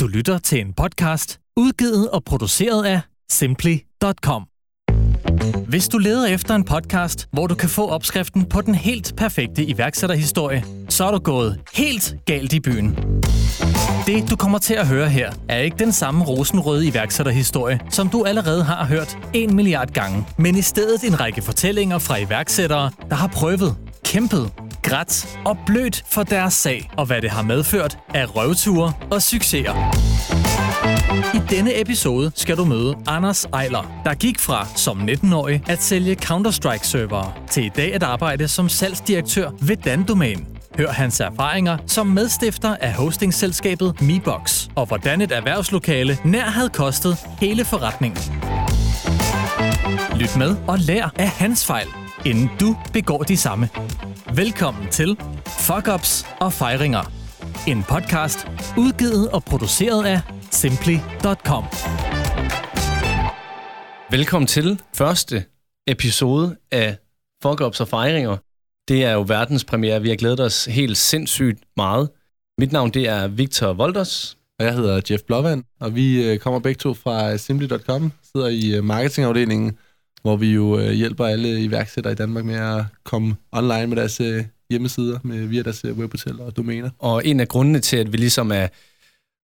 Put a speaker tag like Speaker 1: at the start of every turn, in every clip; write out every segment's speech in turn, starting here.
Speaker 1: Du lytter til en podcast, udgivet og produceret af Simply.com. Hvis du leder efter en podcast, hvor du kan få opskriften på den helt perfekte iværksætterhistorie, så er du gået helt galt i byen. Det, du kommer til at høre her, er ikke den samme rosenrøde iværksætterhistorie, som du allerede har hørt en milliard gange, men i stedet en række fortællinger fra iværksættere, der har prøvet, kæmpet, grædt og blødt for deres sag, og hvad det har medført af røvture og succeser. I denne episode skal du møde Anders Ejler, der gik fra som 19-årig at sælge Counter-Strike-servere til i dag at arbejde som salgsdirektør ved Dandomain. Hør hans erfaringer som medstifter af hostingselskabet MeBox, og hvordan et erhvervslokale nær havde kostet hele forretningen. Lyt med og lær af hans fejl, inden du begår de samme. Velkommen til Fuck Ups og Fejringer. En podcast udgivet og produceret af Simply.com.
Speaker 2: Velkommen til første episode af Fuck Ups og Fejringer. Det er jo verdenspremiere. Vi har glædet os helt sindssygt meget. Mit navn det er Victor Volders.
Speaker 3: Og jeg hedder Jeff Blåvand, og vi øh, kommer begge to fra Simply.com, sidder i øh, marketingafdelingen, hvor vi jo øh, hjælper alle iværksættere i Danmark med at komme online med deres øh, hjemmesider med, via deres øh, webhotel og domæner.
Speaker 2: Og en af grundene til, at vi ligesom er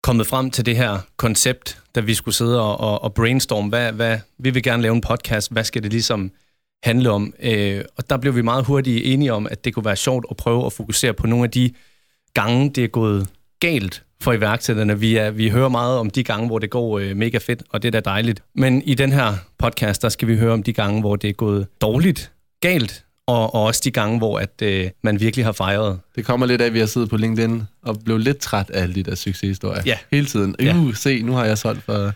Speaker 2: kommet frem til det her koncept, da vi skulle sidde og, og, og brainstorme, hvad, hvad, vi vil gerne lave en podcast, hvad skal det ligesom handle om? Øh, og der blev vi meget hurtigt enige om, at det kunne være sjovt at prøve at fokusere på nogle af de gange, det er gået galt for iværksætterne. Vi, er, vi hører meget om de gange, hvor det går øh, mega fedt, og det er da dejligt. Men i den her podcast, der skal vi høre om de gange, hvor det er gået dårligt, galt, og, og også de gange, hvor at, øh, man virkelig har fejret.
Speaker 3: Det kommer lidt af, at vi har siddet på LinkedIn og blev lidt træt af alle de der succeshistorier.
Speaker 2: Ja.
Speaker 3: Hele tiden. Ja. Uh, se, nu har jeg solgt for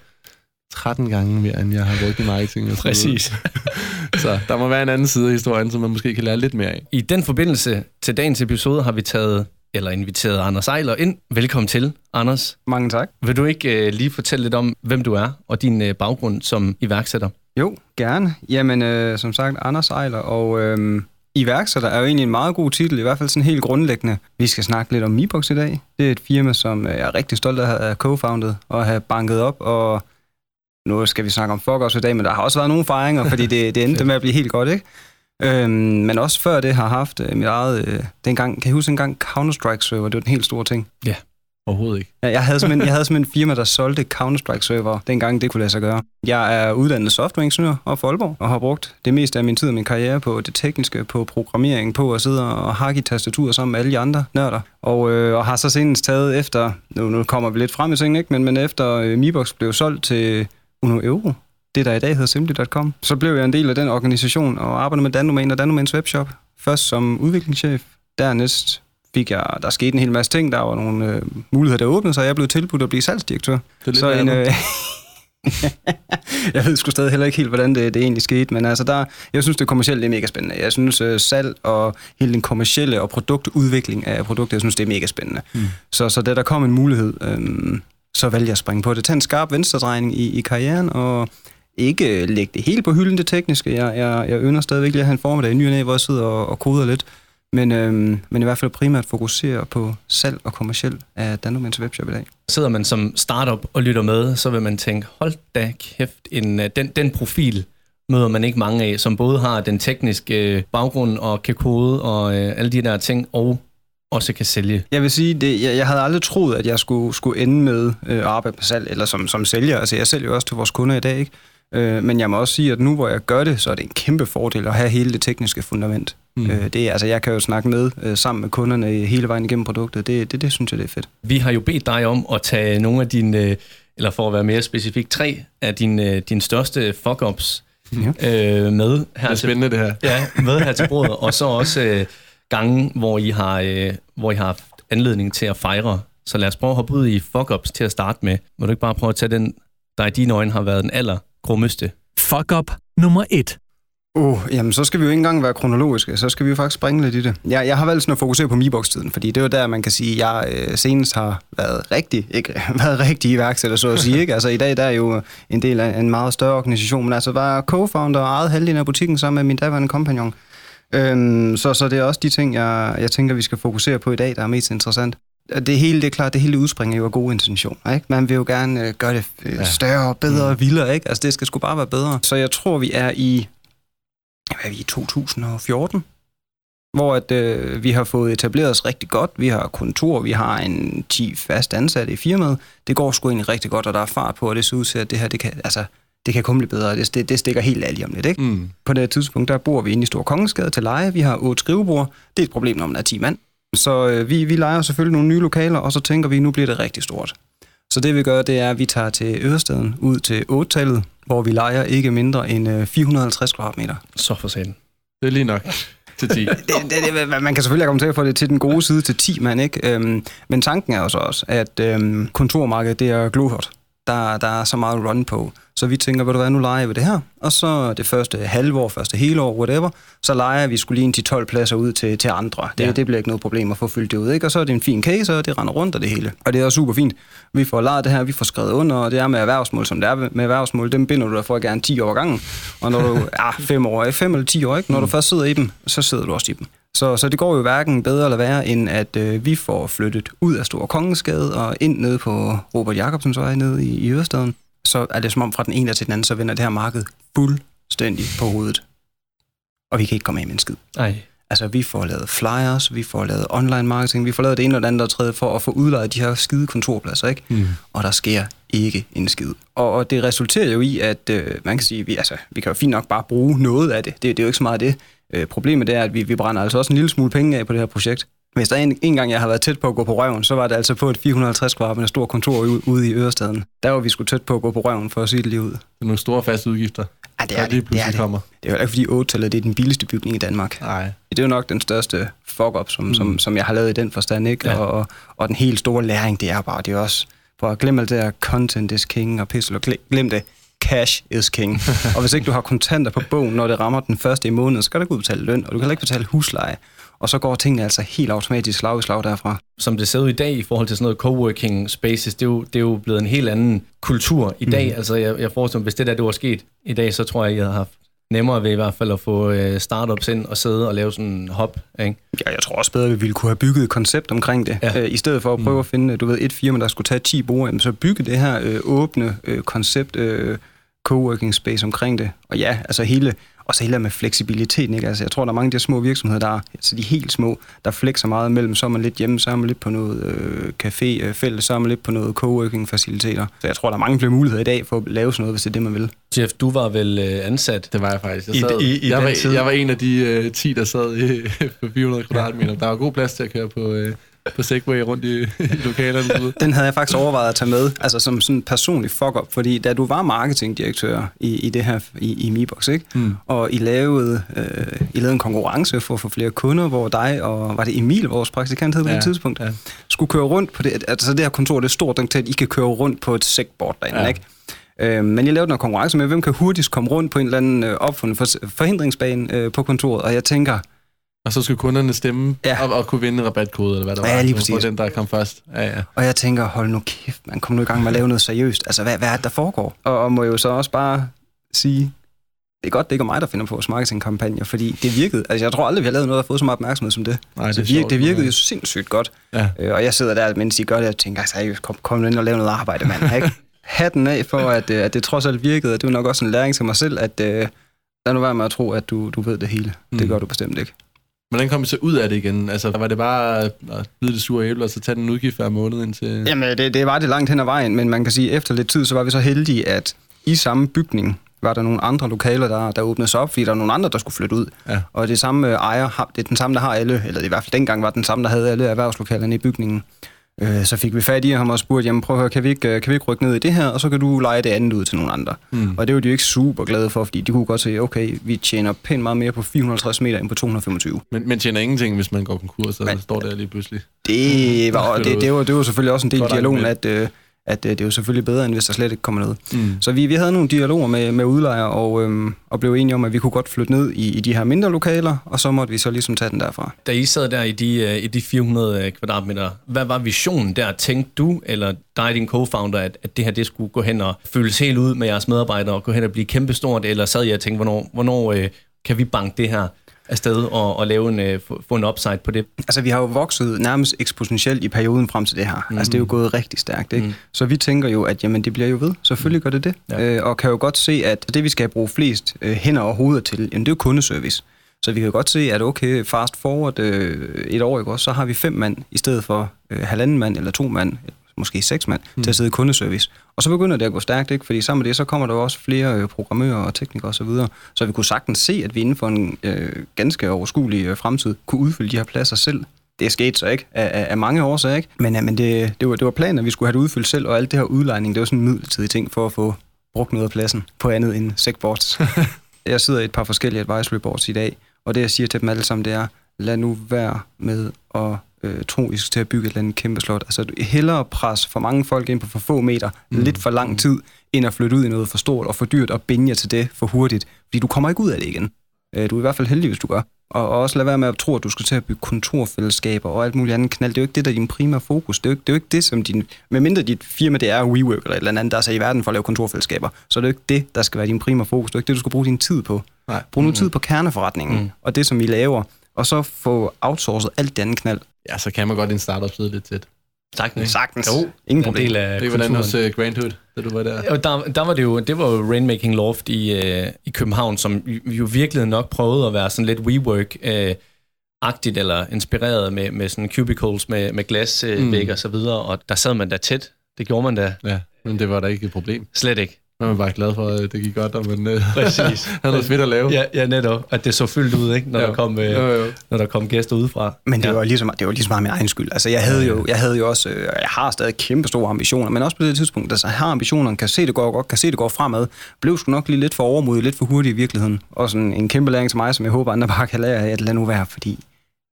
Speaker 3: 13 gange mere, end jeg har brugt i marketing.
Speaker 2: Præcis.
Speaker 3: så der må være en anden side af historien, som man måske kan lære lidt mere af.
Speaker 2: I den forbindelse til dagens episode har vi taget eller inviteret Anders Ejler ind. Velkommen til, Anders.
Speaker 4: Mange tak.
Speaker 2: Vil du ikke uh, lige fortælle lidt om, hvem du er og din uh, baggrund som iværksætter?
Speaker 4: Jo, gerne. Jamen, øh, som sagt, Anders Ejler, og øh, iværksætter er jo egentlig en meget god titel, i hvert fald sådan helt grundlæggende. Vi skal snakke lidt om MeBox i dag. Det er et firma, som jeg er rigtig stolt af at have co-founded og have banket op, og nu skal vi snakke om fuck også i dag, men der har også været nogle fejringer, fordi det, det endte med at blive helt godt, ikke? Øhm, men også før det har haft øh, mit eget... Øh, dengang, kan jeg huske en gang Counter-Strike-server, det var den helt store ting.
Speaker 2: Ja.
Speaker 3: Overhovedet ikke.
Speaker 4: Ja, jeg havde simpelthen, jeg havde simpelthen en firma, der solgte Counter-Strike-server, dengang det kunne lade sig gøre. Jeg er uddannet softwareingeniør og for Aalborg, og har brugt det meste af min tid og min karriere på det tekniske, på programmering, på at sidde og hakke i tastaturer sammen med alle de andre nørder. Og, øh, og har så senest taget efter, nu, nu kommer vi lidt frem i tingene, ikke? Men, men efter øh, Mibox blev solgt til Uno Euro, det der i dag hedder Simply.com, så blev jeg en del af den organisation og arbejdede med Danomain og Danomains webshop. Først som udviklingschef, dernæst fik jeg, der skete en hel masse ting, der var nogle øh, muligheder, der åbnede sig, og jeg blev tilbudt at blive salgsdirektør.
Speaker 3: Det er
Speaker 4: så en, øh, jeg ved sgu stadig heller ikke helt, hvordan det, det egentlig skete, men altså der, jeg synes, det kommercielle er mega spændende. Jeg synes, uh, salg og hele den kommercielle og produktudvikling af produkter, jeg synes, det er mega spændende. Mm. Så, så da der kom en mulighed, øhm, så valgte jeg at springe på det. Tag en skarp venstredrejning i, i karrieren, og ikke lægge det helt på hylden, det tekniske. Jeg, jeg, jeg ønsker stadigvæk at have en formiddag i ny og næ, hvor jeg sidder og, og koder lidt. Men, øhm, men i hvert fald primært fokusere på salg og kommerciel af Danomens webshop i dag.
Speaker 2: Sidder man som startup og lytter med, så vil man tænke, hold da kæft, en, øh, den, den profil møder man ikke mange af, som både har den tekniske øh, baggrund og kan kode og øh, alle de der ting, og også kan sælge.
Speaker 4: Jeg vil sige, det, jeg, jeg havde aldrig troet, at jeg skulle, skulle ende med øh, at arbejde på salg, eller som, som sælger. Altså, jeg sælger jo også til vores kunder i dag, ikke? Øh, men jeg må også sige, at nu hvor jeg gør det, så er det en kæmpe fordel at have hele det tekniske fundament. Mm. Øh, det er, altså, jeg kan jo snakke med øh, sammen med kunderne hele vejen igennem produktet. Det, det, det synes jeg, det er fedt.
Speaker 2: Vi har jo bedt dig om at tage nogle af dine, øh, eller for at være mere specifik, tre af dine, dine største fuck-ups ja. øh, med her
Speaker 3: det er spændende,
Speaker 2: til,
Speaker 3: det her.
Speaker 2: Ja, med her til bordet. og så også øh, gange, hvor I, har, øh, hvor I har haft anledning til at fejre. Så lad os prøve at hoppe ud i fuck-ups til at starte med. Må du ikke bare prøve at tage den, der i dine øjne har været den aller grummeste?
Speaker 1: Fuck up nummer et.
Speaker 4: Uh, jamen, så skal vi jo ikke engang være kronologiske, så skal vi jo faktisk springe lidt i det. Jeg, jeg har valgt sådan at fokusere på MeBox-tiden, fordi det er jo der, man kan sige, at jeg øh, senest har været rigtig, ikke været rigtig iværksætter, så at sige. Ikke? Altså i dag der er jo en del af en meget større organisation, men altså var co-founder og ejet halvdelen af butikken sammen med min daværende kompagnon. Øhm, så, så det er også de ting, jeg, jeg tænker, vi skal fokusere på i dag, der er mest interessant. Det hele, det er klart, det hele udspringer jo af gode intentioner. Ikke? Man vil jo gerne øh, gøre det øh, større, bedre,
Speaker 3: Mm.
Speaker 4: vildere. Ikke? Altså, det skal sgu bare være bedre. Så jeg tror, vi er i, hvad er vi, i 2014, hvor at, øh, vi har fået etableret os rigtig godt. Vi har kontor, vi har en 10 fast ansatte i firmaet. Det går sgu egentlig rigtig godt, og der er fart på, og det ser ud til, at det her, det kan, altså, det kan kun blive bedre. Det, det, det stikker helt alt om lidt, ikke?
Speaker 3: Mm.
Speaker 4: På det tidspunkt, der bor vi inde i Stor Kongensgade til leje. Vi har otte skrivebord. Det er et problem, når man er 10 mand. Så øh, vi, vi leger selvfølgelig nogle nye lokaler, og så tænker vi, nu bliver det rigtig stort. Så det vi gør, det er, at vi tager til Ørestaden ud til 8-tallet, hvor vi leger ikke mindre end øh, 450 kvadratmeter.
Speaker 2: Så for satan.
Speaker 3: Det er lige nok til 10.
Speaker 4: Det, det, det, man kan selvfølgelig komme til at få det til den gode side til 10 mand, ikke? Øhm, men tanken er jo så også, at øhm, kontormarkedet, det er glohot. Der, der er så meget run på. Så vi tænker, ved du hvad, nu leger vi det her. Og så det første halve år, første hele år, whatever, så leger vi skulle lige en 10-12 pladser ud til, til andre. Det,
Speaker 3: Ja.
Speaker 4: det bliver ikke noget problem at få fyldt det ud, ikke? Og så er det en fin case, og det render rundt og det hele. Og det er også super fint. Vi får lejet det her, vi får skrevet under, og det er med erhvervsmål, som det er med erhvervsmål. Dem binder du dig for gerne 10 år gangen. Og når du er 5 år, 5 eller 10 år, ikke? Når du først sidder i dem, så sidder du også i dem. Så, så det går jo hverken bedre eller værre, end at øh, vi får flyttet ud af Store Kongensgade og ind ned på Robert Jacobsens vej nede i, i Ørestaden. Så er det som om fra den ene til den anden, så vender det her marked fuldstændig på hovedet. Og vi kan ikke komme af med en skid.
Speaker 2: Ej.
Speaker 4: Altså, vi får lavet flyers, vi får lavet online marketing, vi får lavet det ene og det andet og tredje for at få udlejet de her skide kontorpladser, ikke?
Speaker 3: Mm.
Speaker 4: og der sker ikke en skid. Og, og det resulterer jo i, at øh, man kan sige, vi, altså, vi kan jo fint nok bare bruge noget af det. Det, det er jo ikke så meget det. Øh, problemet er, at vi, vi brænder altså også en lille smule penge af på det her projekt. Hvis der er en, en gang, jeg har været tæt på at gå på røven, så var det altså på et 450 kvadratmeter stort kontor ude, i Ørestaden. Der var vi sgu tæt på at gå på røven for at sige det lige ud.
Speaker 3: Det er nogle store faste udgifter,
Speaker 4: Ja, det er det. Det er, det.
Speaker 3: kommer.
Speaker 4: det er jo ikke, fordi 8 det er den billigste bygning i Danmark.
Speaker 3: Nej.
Speaker 4: Det er jo nok den største fuck-up, som, mm. som, som jeg har lavet i den forstand, ikke?
Speaker 2: Ja.
Speaker 4: Og, og den helt store læring, det er bare, det er også, for at glemme alt det der, content is king, og pissel, og gle- glem det, cash is king. og hvis ikke du har kontanter på bogen, når det rammer den første i måneden, så skal du ikke udbetale løn, og du kan heller ikke betale husleje. Og så går tingene altså helt automatisk slag i slag derfra.
Speaker 2: Som det ser ud i dag i forhold til sådan noget coworking spaces, det er jo, det er jo blevet en helt anden kultur i dag. Mm. Altså jeg, jeg forestiller mig, hvis det der det var sket i dag, så tror jeg, jeg havde haft nemmere ved i hvert fald at få øh, startups ind og sidde og lave sådan en hop. Ikke?
Speaker 4: Ja, jeg tror også bedre, at vi ville kunne have bygget et koncept omkring det.
Speaker 2: Ja.
Speaker 4: Øh, I stedet for at prøve at finde, du ved, et firma, der skulle tage 10 brugere, så bygge det her øh, åbne øh, koncept, øh, coworking space omkring det. Og ja, altså hele, og så hele med fleksibiliteten, ikke? Altså, jeg tror, der er mange af de små virksomheder, der er, altså de helt små, der flexer meget mellem, så er man lidt hjemme, så er man lidt på noget øh, café, øh, fælles, så er man lidt på noget coworking faciliteter. Så jeg tror, der er mange flere muligheder i dag for at lave sådan noget, hvis det er det, man vil.
Speaker 2: Jeff, du var vel øh, ansat
Speaker 3: Det var jeg faktisk. Jeg,
Speaker 2: I-
Speaker 3: sad,
Speaker 2: i- i
Speaker 3: jeg,
Speaker 2: den
Speaker 3: var,
Speaker 2: tid.
Speaker 3: jeg var en af de uh, 10, der sad i, på 400 kvadratmeter. Der var god plads til at køre på, uh, på Segway rundt i, i lokalerne.
Speaker 4: Den havde jeg faktisk overvejet at tage med, altså som sådan en personlig fuck-up, fordi da du var marketingdirektør i, i det her, i, i Mibox, ikke?
Speaker 3: Mm.
Speaker 4: og I lavede, øh, I lavede en konkurrence for at få flere kunder, hvor dig og, var det Emil, vores praktikant hed på
Speaker 3: Ja,
Speaker 4: det tidspunkt,
Speaker 3: ja.
Speaker 4: skulle køre rundt på det, altså det her kontor, det er stort nok til, at I kan køre rundt på et segboard derinde,
Speaker 3: Ja.
Speaker 4: ikke? Øh, men jeg lavede en konkurrence med, hvem kan hurtigst komme rundt på en eller anden øh, opfundet for, forhindringsbane øh, på kontoret, og jeg tænker,
Speaker 3: Og så skulle kunderne stemme ja.
Speaker 4: Ja.
Speaker 3: og, og kunne vinde en rabatkode, eller hvad der
Speaker 4: Ja,
Speaker 3: var.
Speaker 4: lige
Speaker 3: Det var
Speaker 4: præcis.
Speaker 3: den, der kom først. Ja, ja.
Speaker 4: Og jeg tænker, hold nu kæft, man kommer nu i gang med at lave noget seriøst. Altså, hvad, hvad er det, der foregår? Og, og må jo så også bare sige, det er godt, det ikke er mig, der finder på vores marketingkampagne, fordi det virkede. Altså, jeg tror aldrig, vi har lavet noget, der har fået så meget opmærksomhed som det.
Speaker 3: Nej,
Speaker 4: Altså,
Speaker 3: er
Speaker 4: det,
Speaker 3: sjovt,
Speaker 4: det virkede jo sindssygt godt.
Speaker 3: Ja.
Speaker 4: Øh, og jeg sidder der, mens I gør det, og tænker, seriøst, kom, kom nu ind og lave noget arbejde, mand. Ikke? Hatten af for, at, øh, at det trods alt virkede, og det var nok også en læring til mig selv, at øh, lad nu være med at tro, at du, du ved det hele. Mm. Det gør du bestemt ikke.
Speaker 3: Hvordan kom I så ud af det igen? Altså, var det bare at bide det sure æble, og så tage den udgift hver måned indtil...
Speaker 4: Jamen, det, det var det langt hen ad vejen, men man kan sige, at efter lidt tid, så var vi så heldige, at i samme bygning var der nogle andre lokaler, der, der åbnede sig op, fordi der var nogle andre, der skulle flytte ud.
Speaker 3: Ja.
Speaker 4: Og det samme øh, ejer, det er den samme, der har alle, eller i hvert fald dengang var den samme, der havde alle erhvervslokalerne i bygningen. Øh, så fik vi fat i ham og spurgte, jamen prøv at høre, kan vi, ikke, øh, kan vi ikke rykke ned i det her, og så kan du lege det andet ud til nogle andre.
Speaker 3: Mm.
Speaker 4: Og det var de jo ikke super glade for, fordi de kunne godt se, okay, vi tjener pænt meget mere på 450 meter end på 225.
Speaker 3: Men, men tjener ingenting, hvis man går konkurs, og
Speaker 4: Men-
Speaker 3: står der lige pludselig.
Speaker 4: Det var, det, det, var, det var selvfølgelig også en del af dialogen, at, øh, at øh, det er jo selvfølgelig bedre, end hvis der slet ikke kommer noget.
Speaker 3: Mm.
Speaker 4: Så vi, vi havde nogle dialoger med, med udlejere, og, øhm, og blev enige om, at vi kunne godt flytte ned i, i de her mindre lokaler, og så måtte vi så ligesom tage den derfra.
Speaker 2: Da I sad der i de, øh, i de 400 kvadratmeter, hvad var visionen der? Tænkte du, eller dig, din co-founder, at, at det her det skulle gå hen og føles helt ud med jeres medarbejdere, og gå hen og blive kæmpestort, eller sad I og tænkte, hvornår, hvornår øh, kan vi banke det her afsted og, og lave en, øh, få, en upside på det?
Speaker 4: Altså, vi har jo vokset nærmest eksponentielt i perioden frem til det her. Mm. Altså, det er jo gået rigtig stærkt, ikke? Mm. Så vi tænker jo, at jamen, det bliver jo ved. Selvfølgelig gør det det. Ja. Øh, og kan jo godt se, at det, vi skal bruge flest øh, hænder og hoveder til, jamen, det er jo kundeservice. Så vi kan jo godt se, at okay, fast forward øh, et år, ikke også, så har vi fem mand i stedet for øh, halvanden mand eller to mand, måske seks mand, mm. til at sidde i kundeservice. Og så begynder det at gå stærkt, ikke? fordi sammen med det, så kommer der også flere øh, programmører og teknikere osv., så, videre. så vi kunne sagtens se, at vi inden for en øh, ganske overskuelig øh, fremtid kunne udfylde de her pladser selv. Det er sket så ikke, af, af, af mange årsager, ikke? Men, ja, men det, det, var, det var planen, at vi skulle have det udfyldt selv, og alt det her udlejning, det var sådan en midlertidig ting for at få brugt noget af pladsen på andet end segboards. jeg sidder i et par forskellige advisory boards i dag, og det jeg siger til dem alle sammen, det er, lad nu være med at øh, tro, I skal til at bygge et eller andet kæmpe slot. Altså hellere pres for mange folk ind på for få meter, mm. lidt for lang tid, end at flytte ud i noget for stort og for dyrt og binde jer til det for hurtigt. Fordi du kommer ikke ud af det igen. Øh, du er i hvert fald heldig, hvis du gør. Og, og også lad være med at tro, at du skal til at bygge kontorfællesskaber og alt muligt andet knald. Det er jo ikke det, der er din primære fokus. Det er jo ikke det, er jo ikke det som din... Medmindre dit firma, det er WeWork eller et eller andet, der er så i verden for at lave kontorfællesskaber, så er det jo ikke det, der skal være din primære fokus. Det er jo ikke det, du skal bruge din tid på. Nej. Brug nu mm. tid på kerneforretningen mm. og det, som vi laver, og så få outsourcet alt det andet knald.
Speaker 3: Ja, så kan man godt en startup sidde lidt tæt.
Speaker 2: Sagtens.
Speaker 4: Sagtens.
Speaker 2: Jo,
Speaker 4: Ingen problem.
Speaker 3: Del af det var hvordan hos uh, Grand Hood, da du var der.
Speaker 2: Ja, der, der var det jo, det var jo Rainmaking Loft i, uh, i København, som jo virkelig nok prøvede at være sådan lidt WeWork uh, agtigt eller inspireret med, med sådan cubicles med, med glasvæg uh, mm. og så videre, og der sad man da tæt. Det gjorde man da.
Speaker 3: Ja, men det var da ikke et problem.
Speaker 2: Slet ikke.
Speaker 3: Man var bare glad for, at det gik godt, og man øh, Præcis. havde noget fedt at lave.
Speaker 2: Ja, ja, netop. At det så fyldt ud, ikke? Når, ja. der kom, øh, jo, jo. når der kom gæster udefra.
Speaker 4: Men det,
Speaker 2: ja.
Speaker 4: var ligesom, det var ligesom meget min egen skyld. Altså, jeg havde jo, jeg havde jo også, øh, jeg har stadig kæmpe store ambitioner, men også på det tidspunkt, altså, jeg har ambitioner, kan se det går godt, kan se det går fremad, blev sgu nok lige lidt for overmodig, lidt for hurtig i virkeligheden. Og sådan en kæmpe læring til mig, som jeg håber, andre bare kan lære af, at lade nu være, fordi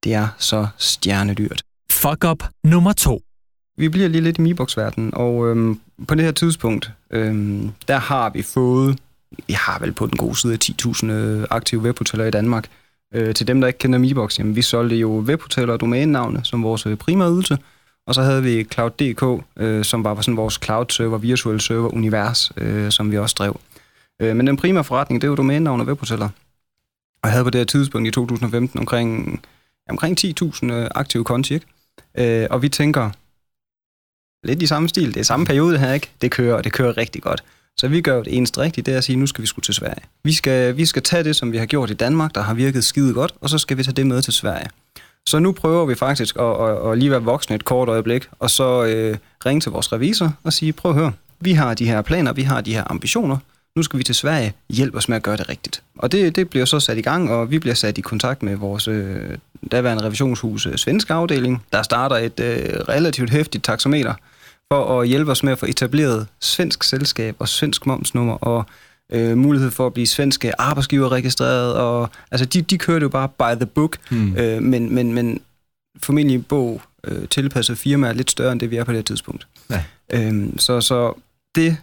Speaker 4: det er så stjernedyrt.
Speaker 1: Fuck up nummer to.
Speaker 4: Vi bliver lige lidt i Mibox-verdenen, og øhm, på det her tidspunkt, øhm, der har vi fået, vi har vel på den gode side af 10.000 øh, aktive webhoteller i Danmark. Øh, til dem, der ikke kender Mibox, jamen vi solgte jo webhoteller og domænenavne som vores øh, primære ydelse, og så havde vi Cloud.dk, øh, som var sådan vores cloud-server, virtual server univers, øh, som vi også drev. Øh, men den primære forretning, det er jo domænenavn og webhoteller. Og jeg havde på det her tidspunkt i 2015 omkring, omkring 10.000 øh, aktive konti, ikke? Øh, og vi tænker, lidt i samme stil. Det er samme periode her, ikke? Det kører, og det kører rigtig godt. Så vi gør det eneste rigtige, det er at sige, nu skal vi skulle til Sverige. Vi skal, vi skal tage det, som vi har gjort i Danmark, der har virket skide godt, og så skal vi tage det med til Sverige. Så nu prøver vi faktisk at, at, at lige være voksne et kort øjeblik, og så øh, ringe til vores revisor og sige, prøv at høre, vi har de her planer, vi har de her ambitioner, nu skal vi til Sverige, hjælp os med at gøre det rigtigt. Og det, det bliver så sat i gang, og vi bliver sat i kontakt med vores øh, daværende revisionshus øh, svenske afdeling. Der starter et øh, relativt hæftigt taxameter, for at hjælpe os med at få etableret svensk selskab og svensk momsnummer og øh, mulighed for at blive svenske arbejdsgiver registreret. Og, altså, de, de kørte jo bare by the book, mm. øh, men, men, men formentlig bog øh, tilpasset firma er lidt større end det, vi er på det tidspunkt. Ja. Øhm, så, så det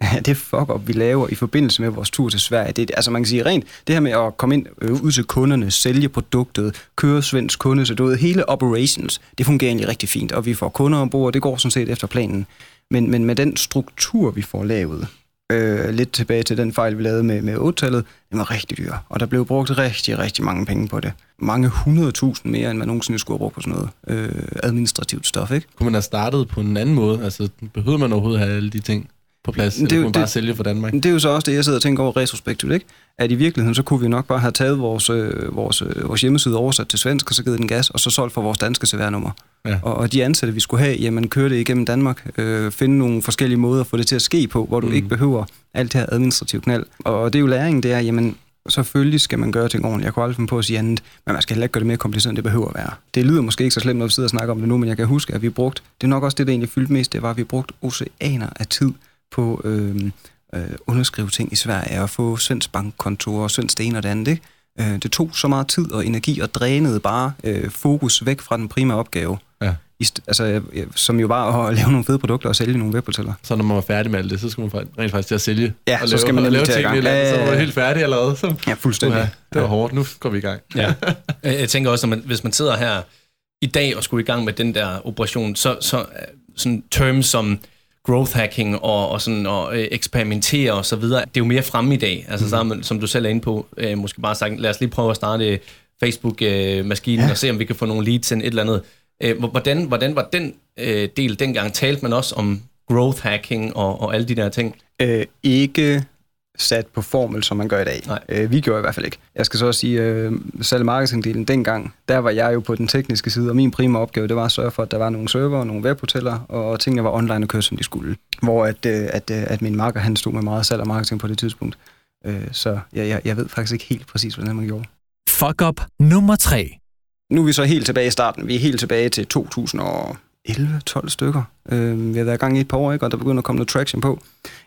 Speaker 4: det fuck op, vi laver i forbindelse med vores tur til Sverige. Det, altså man kan sige rent, det her med at komme ind øh, ud til kunderne, sælge produktet, køre svensk kunde, så du ved, hele operations, det fungerer egentlig rigtig fint, og vi får kunder ombord, og det går sådan set efter planen. Men, men med den struktur, vi får lavet, øh, lidt tilbage til den fejl, vi lavede med, med 8-tallet, det var rigtig dyr, og der blev brugt rigtig, rigtig mange penge på det. Mange hundredtusind mere, end man nogensinde skulle have brugt på sådan noget øh, administrativt stof, ikke?
Speaker 3: Kunne man have startet på en anden måde? Altså, behøvede man overhovedet have alle de ting? På plads, det, eller kunne man bare det, sælge for Danmark?
Speaker 4: Det er jo så også det, jeg sidder og tænker over retrospektivt, ikke? At i virkeligheden, så kunne vi nok bare have taget vores, øh, vores, øh, vores hjemmeside oversat til svensk, og så givet den gas, og så solgt for vores danske CVR-nummer. Ja. Og, og de ansatte, vi skulle have, jamen køre det igennem Danmark, øh, finde nogle forskellige måder at få det til at ske på, hvor du mm. ikke behøver alt det her administrativt knald. Og det er jo læringen, det er, jamen selvfølgelig skal man gøre ting ordentligt. Jeg kunne aldrig finde på at sige andet, men man skal heller ikke gøre det mere kompliceret, end det behøver at være. Det lyder måske ikke så slemt, når vi sidder og snakker om det nu, men jeg kan huske, at vi brugt, det er nok også det, der egentlig fyldte mest, det var, at vi brugt oceaner af tid på øh, øh, underskrive ting i Sverige og få svensk bankkontor og svensk det ene og det andet. Ikke? Øh, det tog så meget tid og energi og drænede bare øh, fokus væk fra den primære opgave. Ja. I, altså, som jo var at lave nogle fede produkter og sælge nogle webhoteller.
Speaker 3: Så når man var færdig med alt det, så skulle man rent faktisk til at sælge.
Speaker 4: Ja,
Speaker 3: og
Speaker 4: så skal man
Speaker 3: lave, lave ting, ja, så var man helt færdig allerede. Så,
Speaker 4: ja, fuldstændig. Ja,
Speaker 3: det var ja. hårdt. Nu går vi i gang.
Speaker 2: Ja. Jeg tænker også, at man, hvis man sidder her i dag og skulle i gang med den der operation, så, så sådan terms som growth hacking og, og, sådan, og øh, eksperimentere og så videre, det er jo mere fremme i dag. Altså mm. så man, som du selv er inde på, øh, måske bare sagt, lad os lige prøve at starte Facebook-maskinen ja. og se, om vi kan få nogle leads ind, et eller andet. Øh, hvordan, hvordan var den øh, del dengang? Talte man også om growth hacking og, og alle de der ting?
Speaker 4: Øh, ikke sat på formel, som man gør i dag.
Speaker 2: Nej.
Speaker 4: Øh, vi gjorde i hvert fald ikke. Jeg skal så også sige, øh, salg marketingdelen dengang, der var jeg jo på den tekniske side, og min primære opgave, det var at sørge for, at der var nogle server, nogle webhoteller, og tingene var online og kørte, som de skulle. Hvor at, øh, at, øh, at min marker, han stod med meget salg og marketing på det tidspunkt. Øh, så jeg, jeg, jeg ved faktisk ikke helt præcis, hvordan man gjorde.
Speaker 1: Fuck up nummer 3.
Speaker 4: Nu er vi så helt tilbage i starten. Vi er helt tilbage til 2011-12 stykker. Øh, vi har været i gang i et par år, ikke? og der begynder at komme noget traction på.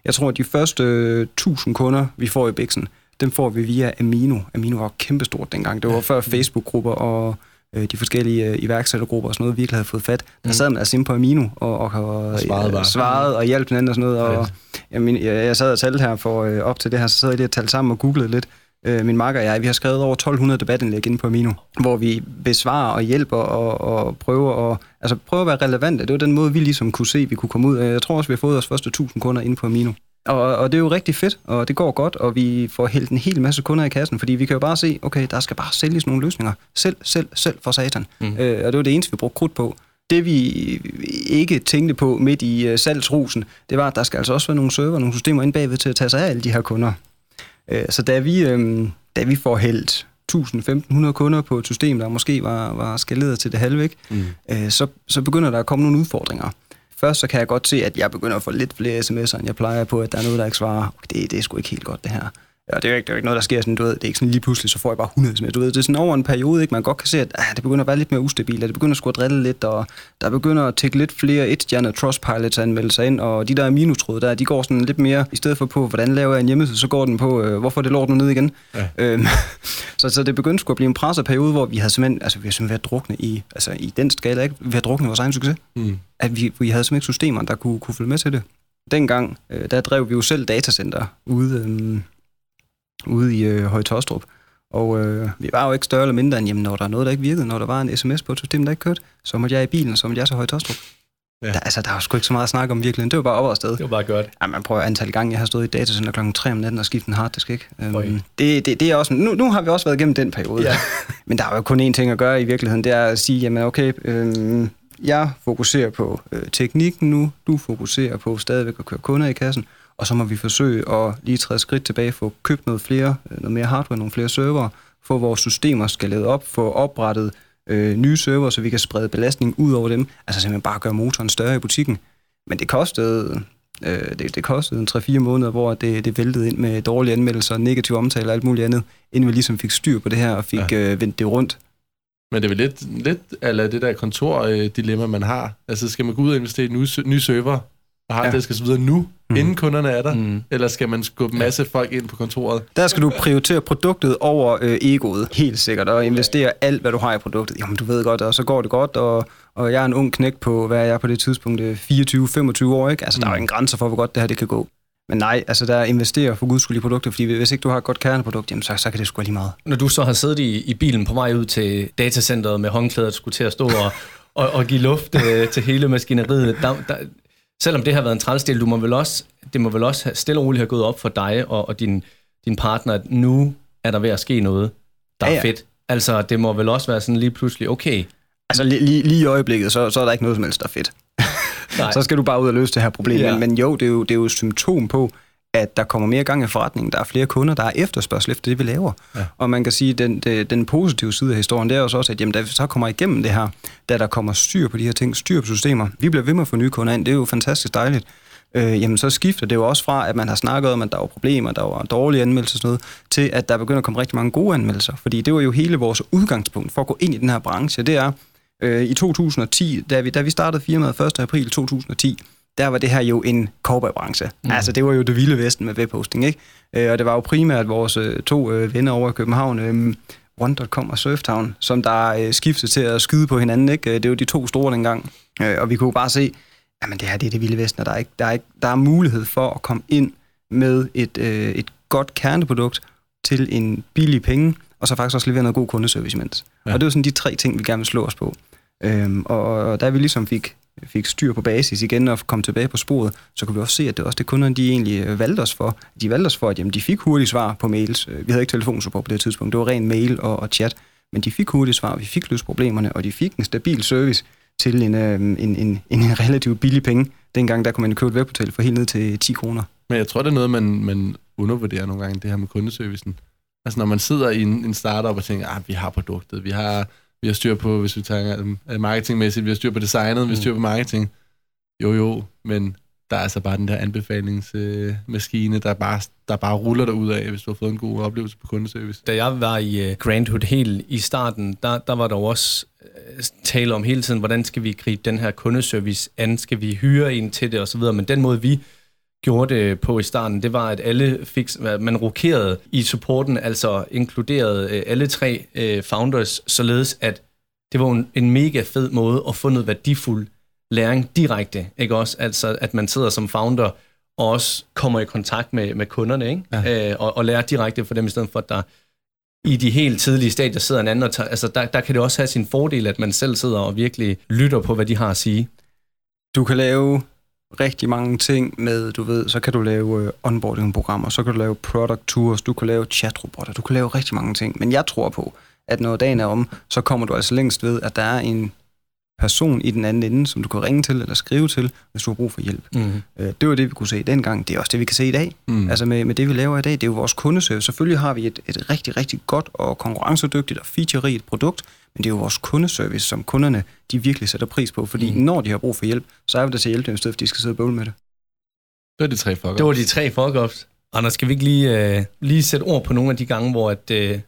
Speaker 4: Jeg tror, at de første øh, 1000 kunder, vi får i Bixen, dem får vi via Amino. Amino var kæmpestort dengang. Det var før Facebook-grupper og øh, de forskellige øh, iværksættergrupper og sådan noget, virkelig havde fået fat. Der sad man altså inde på Amino og, og, og,
Speaker 3: Og svarede bare.
Speaker 4: svarede og hjalp hinanden og sådan noget. Og, jeg, jeg sad og talte her for øh, op til det her, så sad jeg lige og talte sammen og googlede lidt. Øh, min makker og jeg, vi har skrevet over 1200 debatindlæg inde på Amino, hvor vi besvarer og hjælper og, og prøver, at, altså prøver at være relevante. Det var den måde, vi ligesom kunne se, vi kunne komme ud af. Jeg tror også, vi har fået vores første 1000 kunder inde på Amino. Og, og det er jo rigtig fedt, og det går godt, og vi får hældt en hel masse kunder i kassen, fordi vi kan jo bare se, okay, der skal bare sælges nogle løsninger. Selv, selv, selv for satan. Mm. Øh, og det var det eneste, vi brugte krudt på. Det vi ikke tænkte på midt i uh, salgsrusen, det var, at der skal altså også være nogle server, nogle systemer inde bagved til at tage sig af alle de her kunder. Øh, så da vi, øh, da vi får hældt 1000-1500 kunder på et system, der måske var, var skaleret til det halve, ikke? Mm. Øh, så, så begynder der at komme nogle udfordringer. Først så kan jeg godt se, at jeg begynder at få lidt flere sms'er, end jeg plejer på, at der er noget, der ikke svarer. Det, det er sgu ikke helt godt, det her. Ja, det er jo ikke, det er jo ikke noget, der sker sådan, du ved, det er ikke sådan lige pludselig, så får jeg bare 100 sms'er. Du ved, det er sådan over en periode, ikke? man godt kan se, at ah, det begynder at være lidt mere ustabilt, og det begynder at skulle drille lidt, og der begynder at tække lidt flere et-stjernede Trustpilots anmeldelser ind, og de der minutråd der, de går sådan lidt mere, i stedet for på, hvordan laver jeg en hjemmeside, så går den på, øh, hvorfor det lort nu ned igen. Ja. Øhm, så, så det begyndte sgu at blive en presset periode, hvor vi havde simpelthen, altså vi har simpelthen været drukne i, altså i den skala, ikke? Vi har drukne i vores egen succes. Mm. At vi, vi havde simpelthen ikke systemer, der kunne, kunne følge med til det. Dengang, øh, der drev vi jo selv datacenter ude, øh, ude i øh, Høje-Tostrup. Og øh, vi var jo ikke større eller mindre end, jamen, når der er noget, der ikke virkede, når der var en sms på et system, der ikke kørte, så måtte jeg i bilen, så måtte jeg til Høje-Tostrup. Ja. Der, altså, der var sgu ikke så meget at snakke om virkelig. Det var bare op og afsted.
Speaker 2: Det var bare godt.
Speaker 4: Ja, man prøver antal gange, jeg har stået i datacenter klokken 3 om natten og skiftet en harddisk, ikke? Um, det, det, det, er også, nu, nu har vi også været igennem den periode. Ja. Men der er jo kun én ting at gøre i virkeligheden, det er at sige, jamen okay, øhm, jeg fokuserer på øh, teknikken nu, du fokuserer på stadigvæk at køre kunder i kassen, og så må vi forsøge at lige træde skridt tilbage, få købt noget flere, noget mere hardware, nogle flere server, få vores systemer skaleret op, få oprettet øh, nye server, så vi kan sprede belastning ud over dem, altså simpelthen bare gøre motoren større i butikken. Men det kostede, øh, det, det kostede en 3-4 måneder, hvor det, det væltede ind med dårlige anmeldelser, negative omtale og alt muligt andet, inden vi ligesom fik styr på det her og fik ja. øh, vendt det rundt.
Speaker 3: Men det er vel lidt, lidt eller det der kontordilemma, man har. Altså, skal man gå ud og investere i nye, nye server, og har ja. det skal så videre nu, mm. inden kunderne er der? Mm. Eller skal man skubbe en masse folk ind på kontoret?
Speaker 4: Der skal du prioritere produktet over øh, egoet, helt sikkert, og investere alt, hvad du har i produktet. Jamen, du ved godt, og så går det godt, og, og jeg er en ung knæk på, hvad er jeg på det tidspunkt, 24-25 år, ikke? Altså, mm. der er jo ingen grænser for, hvor godt det her det kan gå. Men nej, altså der investerer for guds skyld i produkter, fordi hvis ikke du har et godt kerneprodukt, jamen så, så kan det sgu lige meget.
Speaker 2: Når du så har siddet i, i bilen på vej ud til datacenteret med håndklæder, skulle til at stå og, og, og give luft øh, til hele maskineriet, der, der, selvom det har været en trælstil, du må vel også, det må vel også stille og roligt have gået op for dig og, og din, din partner, at nu er der ved at ske noget, der ja, ja. er fedt. Altså, det må vel også være sådan lige pludselig, okay.
Speaker 4: Altså, lige, lige, i øjeblikket, så, så er der ikke noget som helst, der er fedt. så skal du bare ud og løse det her problem. Ja. Men, men jo, det er jo, det er jo et symptom på, at der kommer mere gang i forretningen. Der er flere kunder, der er efterspørgsel efter det, vi laver. Ja. Og man kan sige, at den, den, den positive side af historien, det er jo også, at jamen, da vi så kommer igennem det her, da der kommer styr på de her ting, styr på systemer, vi bliver ved med at få nye kunder ind, det er jo fantastisk dejligt. Øh, jamen så skifter det jo også fra, at man har snakket om, at der var problemer, der var dårlige anmeldelser og sådan noget, til at der begynder at komme rigtig mange gode anmeldelser. Fordi det var jo hele vores udgangspunkt for at gå ind i den her branche. Det er, øh, i 2010, da vi, da vi startede firmaet 1. april 2010, der var det her jo en cowboybranche. Mm. Altså, det var jo det vilde vesten med webhosting, ikke? Øh, og det var jo primært vores øh, to øh, venner over i København, øh, One.com og Surftown, som der øh, skiftede til at skyde på hinanden, ikke? Det var de to store dengang. Øh, og vi kunne bare se, jamen det her det er det vilde vesten, og der er, ikke, der er, ikke, der er mulighed for at komme ind med et, øh, et godt kerneprodukt til en billig penge, og så faktisk også levere noget god kundeservice imens. Ja. Og det var sådan de tre ting, vi gerne vil slå os på. Øhm, og, og da vi ligesom fik fik styr på basis igen og kom tilbage på sporet, så kunne vi også se, at det også det kunderne, de egentlig øh, valgte os for. De valgte os for, at jamen, de fik hurtigt svar på mails. Øh, vi havde ikke telefonsupport på det tidspunkt. Det var ren mail og, og chat. Men de fik hurtigt svar, vi fik løst problemerne, og de fik en stabil service til en, øh, en, en, en relativt billig penge. Dengang der kunne man købe et webhotel for helt ned til 10 kroner.
Speaker 3: Men jeg tror, det er noget, man, man undervurderer nogle gange, det her med kundeservicen. Altså når man sidder i en, en startup og tænker, at vi har produktet, vi har, vi har styr på, hvis vi tager uh, marketingmæssigt, vi har styr på designet, mm. vi har styr på marketing. Jo jo, men der er altså bare den der anbefalingsmaskine, uh, der, bare, der bare ruller der ud af, hvis du har fået en god oplevelse på kundeservice.
Speaker 2: Da jeg var i uh, Grand Hood helt i starten, der, der var der også uh, tale om hele tiden, hvordan skal vi gribe den her kundeservice an, skal vi hyre en til det osv., men den måde vi gjorde det på i starten, det var, at alle fik, man rokerede i supporten, altså inkluderede øh, alle tre øh, founders, således at det var en, en mega fed måde at få noget værdifuld læring direkte, ikke også? Altså, at man sidder som founder og også kommer i kontakt med, med kunderne, ikke? Ja. Øh, og, og lærer direkte for dem, i stedet for, at der i de helt tidlige stadier sidder en anden og tager, altså der, der kan det også have sin fordel, at man selv sidder og virkelig lytter på, hvad de har at sige.
Speaker 4: Du kan lave rigtig mange ting med, du ved, så kan du lave øh, onboarding-programmer, så kan du lave product tours, du kan lave chatrobotter, du kan lave rigtig mange ting. Men jeg tror på, at når dagen er om, så kommer du altså længst ved, at der er en person i den anden ende, som du kan ringe til eller skrive til, hvis du har brug for hjælp. Mm. Det var det, vi kunne se dengang. Det er også det, vi kan se i dag. Mm. Altså med, med det, vi laver i dag, det er jo vores kundeservice. Selvfølgelig har vi et, et rigtig, rigtig godt og konkurrencedygtigt og feature produkt, men det er jo vores kundeservice, som kunderne de virkelig sætter pris på, fordi mm. når de har brug for hjælp, så er vi der til at hjælpe dem, i stedet for de skal sidde og bøvle med det.
Speaker 3: Det var de tre fuck
Speaker 2: Det var de tre fuck Anders, skal vi ikke lige, uh, lige sætte ord på nogle af de gange, hvor at, uh,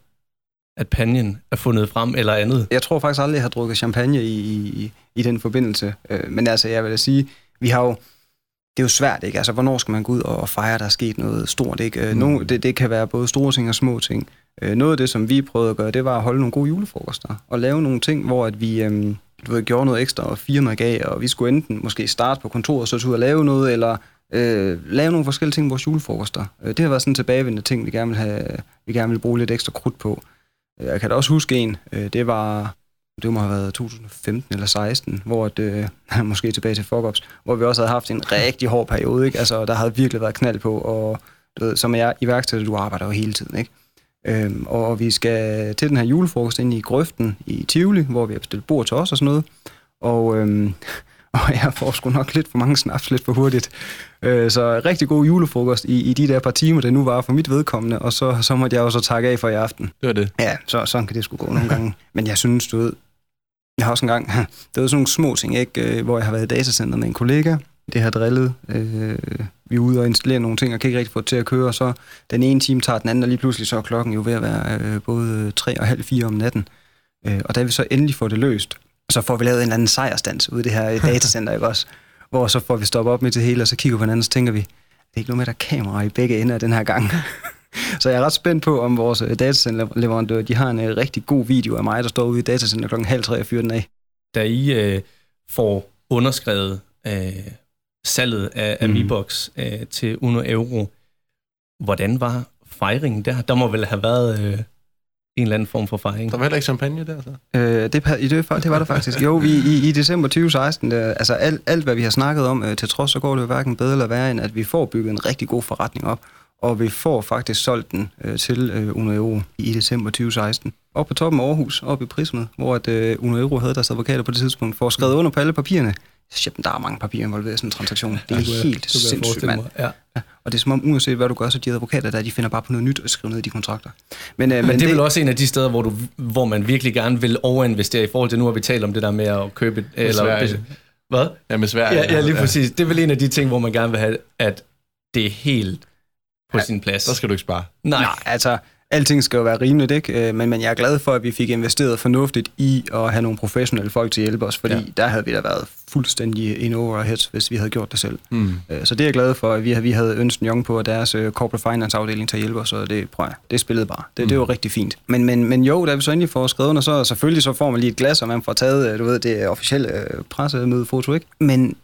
Speaker 2: at panjen er fundet frem, eller andet?
Speaker 4: Jeg tror faktisk aldrig, jeg har drukket champagne i, i, i den forbindelse. Uh, men altså, jeg vil da sige, vi har jo, det er jo svært, ikke? Altså, hvornår skal man gå ud og fejre, der er sket noget stort, ikke? Mm. Nogle, det, det kan være både store ting og små ting. Øh, noget af det, som vi prøvede at gøre, det var at holde nogle gode julefrokoster, og lave nogle ting, hvor at vi øhm, du ved, gjorde noget ekstra, og firma gav, og vi skulle enten måske starte på kontoret, så ud og lave noget, eller øh, lave nogle forskellige ting i vores julefrokoster. Øh, det har været sådan en tilbagevendende ting, vi gerne vil, have, vi gerne vil bruge lidt ekstra krudt på. Jeg kan da også huske en, øh, det var det må have været 2015 eller 16, hvor det, øh, måske tilbage til Fogops, hvor vi også havde haft en rigtig hård periode, ikke? Altså, der havde virkelig været knald på, og du ved, som jeg iværksætter, du arbejder jo hele tiden, ikke? Øhm, og vi skal til den her julefrokost ind i Grøften i Tivoli, hvor vi har bestilt bord til os og sådan noget. Og, øhm, og jeg får sgu nok lidt for mange snaps lidt for hurtigt. Øh, så rigtig god julefrokost i, i de der par timer, det nu var for mit vedkommende, og så, så måtte jeg også takke af for i aften.
Speaker 3: Det var det.
Speaker 4: Ja, så, sådan kan det sgu gå nogle gange. Men jeg synes, du ved, jeg har også engang, det var sådan nogle små ting, ikke? Øh, hvor jeg har været i datacenter med en kollega, det har drillet. Øh, vi er ude og installere nogle ting, og kan ikke rigtig få det til at køre, og så den ene time tager den anden, og lige pludselig så er klokken jo ved at være øh, både tre og halv fire om natten. Øh, og da vi så endelig får det løst, så får vi lavet en eller anden sejrstands ude i det her datacenter, ikke også? Hvor så får vi stoppet op med det hele, og så kigger vi på hinanden, og så tænker vi, det er ikke noget med, der er kamera i begge ender den her gang. så jeg er ret spændt på, om vores øh, datacenter-leverandør, de har en uh, rigtig god video af mig, der står ude i datacenter klokken halv tre og fyrer den af.
Speaker 2: Da I øh, får underskrevet øh, salget af, af mm. Mi-Box øh, til Uno Euro. Hvordan var fejringen der? Der må vel have været øh, en eller anden form for fejring.
Speaker 3: Der var heller ikke champagne der, så?
Speaker 4: Øh, det, det, det, det var der faktisk. Jo, vi, i, i december 2016, der, altså alt, alt, hvad vi har snakket om, øh, til trods, så går det jo hverken bedre eller værre, end at vi får bygget en rigtig god forretning op, og vi får faktisk solgt den øh, til øh, Uno Euro i december 2016. Op på toppen af Aarhus, op i Prismet, hvor at, øh, Uno Euro havde deres advokater på det tidspunkt, for at skrive under på alle papirerne. Shit, der er mange papirer involveret i sådan en transaktion. Det er ja, helt det sindssygt, mand. Ja. Ja. Og det er som om, uanset hvad du gør, så de advokater der, de finder bare på noget nyt og skriver ned i de kontrakter.
Speaker 2: Men, øh, men, men det er vel også en af de steder, hvor, du, hvor man virkelig gerne vil overinvestere i forhold til, nu har vi talt om det der med at købe... Eller,
Speaker 3: Sverige.
Speaker 2: hvad?
Speaker 3: Ja, med Sverige.
Speaker 2: Ja, ja lige præcis. Ja. Det er vel en af de ting, hvor man gerne vil have, at det er helt på ja, sin plads.
Speaker 3: Der skal du ikke spare.
Speaker 4: Nej. Nej, altså, alting skal jo være rimeligt, ikke? Øh, men, men jeg er glad for, at vi fik investeret fornuftigt i at have nogle professionelle folk til at hjælpe os, fordi ja. der havde vi da været fuldstændig in overheads, hvis vi havde gjort det selv. Mm. Øh, så det er jeg glad for, at vi, vi havde ønsket Young på, at deres øh, corporate finance afdeling til at hjælpe os, og det, prøv jeg, det spillede bare. Det, mm. det var rigtig fint. Men, men, men jo, da vi så endelig får skrevet under, så selvfølgelig så får man lige et glas, og man får taget, du ved, det officielle pressemødefoto, ikke? Men,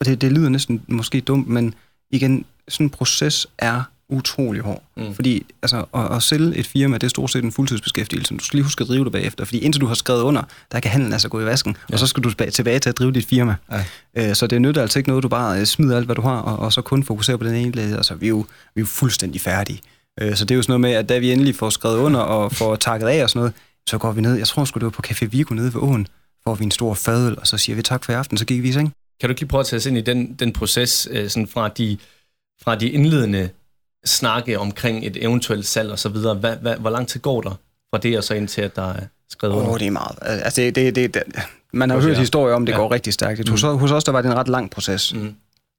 Speaker 4: og det, det lyder næsten måske dumt, men igen, sådan en proces er utrolig hård. Mm. Fordi altså, at, at sælge et firma, det er stort set en fuldtidsbeskæftigelse. Du skal lige huske at drive det bagefter, fordi indtil du har skrevet under, der kan handlen altså gå i vasken, ja. og så skal du tilbage til at drive dit firma. Ja. Øh, så det nytter altså ikke noget, du bare øh, smider alt, hvad du har, og, og så kun fokuserer på den ene. Altså, vi er jo, vi er jo fuldstændig færdige. Øh, så det er jo sådan noget med, at da vi endelig får skrevet under og får takket af og sådan noget, Så går vi ned, jeg tror sgu det var på Café Vigo nede ved åen, får vi en stor fadøl, og så siger vi tak for i aften, så gik vi i seng.
Speaker 2: Kan du ikke lige prøve at tage os ind i den, den proces, øh, sådan fra de, fra de indledende snakke omkring et eventuelt salg og så videre. Hvad, hvad, hvor lang tid går der fra det og så ind til, at der er skrevet
Speaker 4: Åh, oh, det er meget. Altså, det, det, det, det, man har jo hørt
Speaker 2: jer.
Speaker 4: historier om, det
Speaker 2: Ja.
Speaker 4: går rigtig stærkt. Hos, hos os der var det en ret lang proces.
Speaker 2: Mm.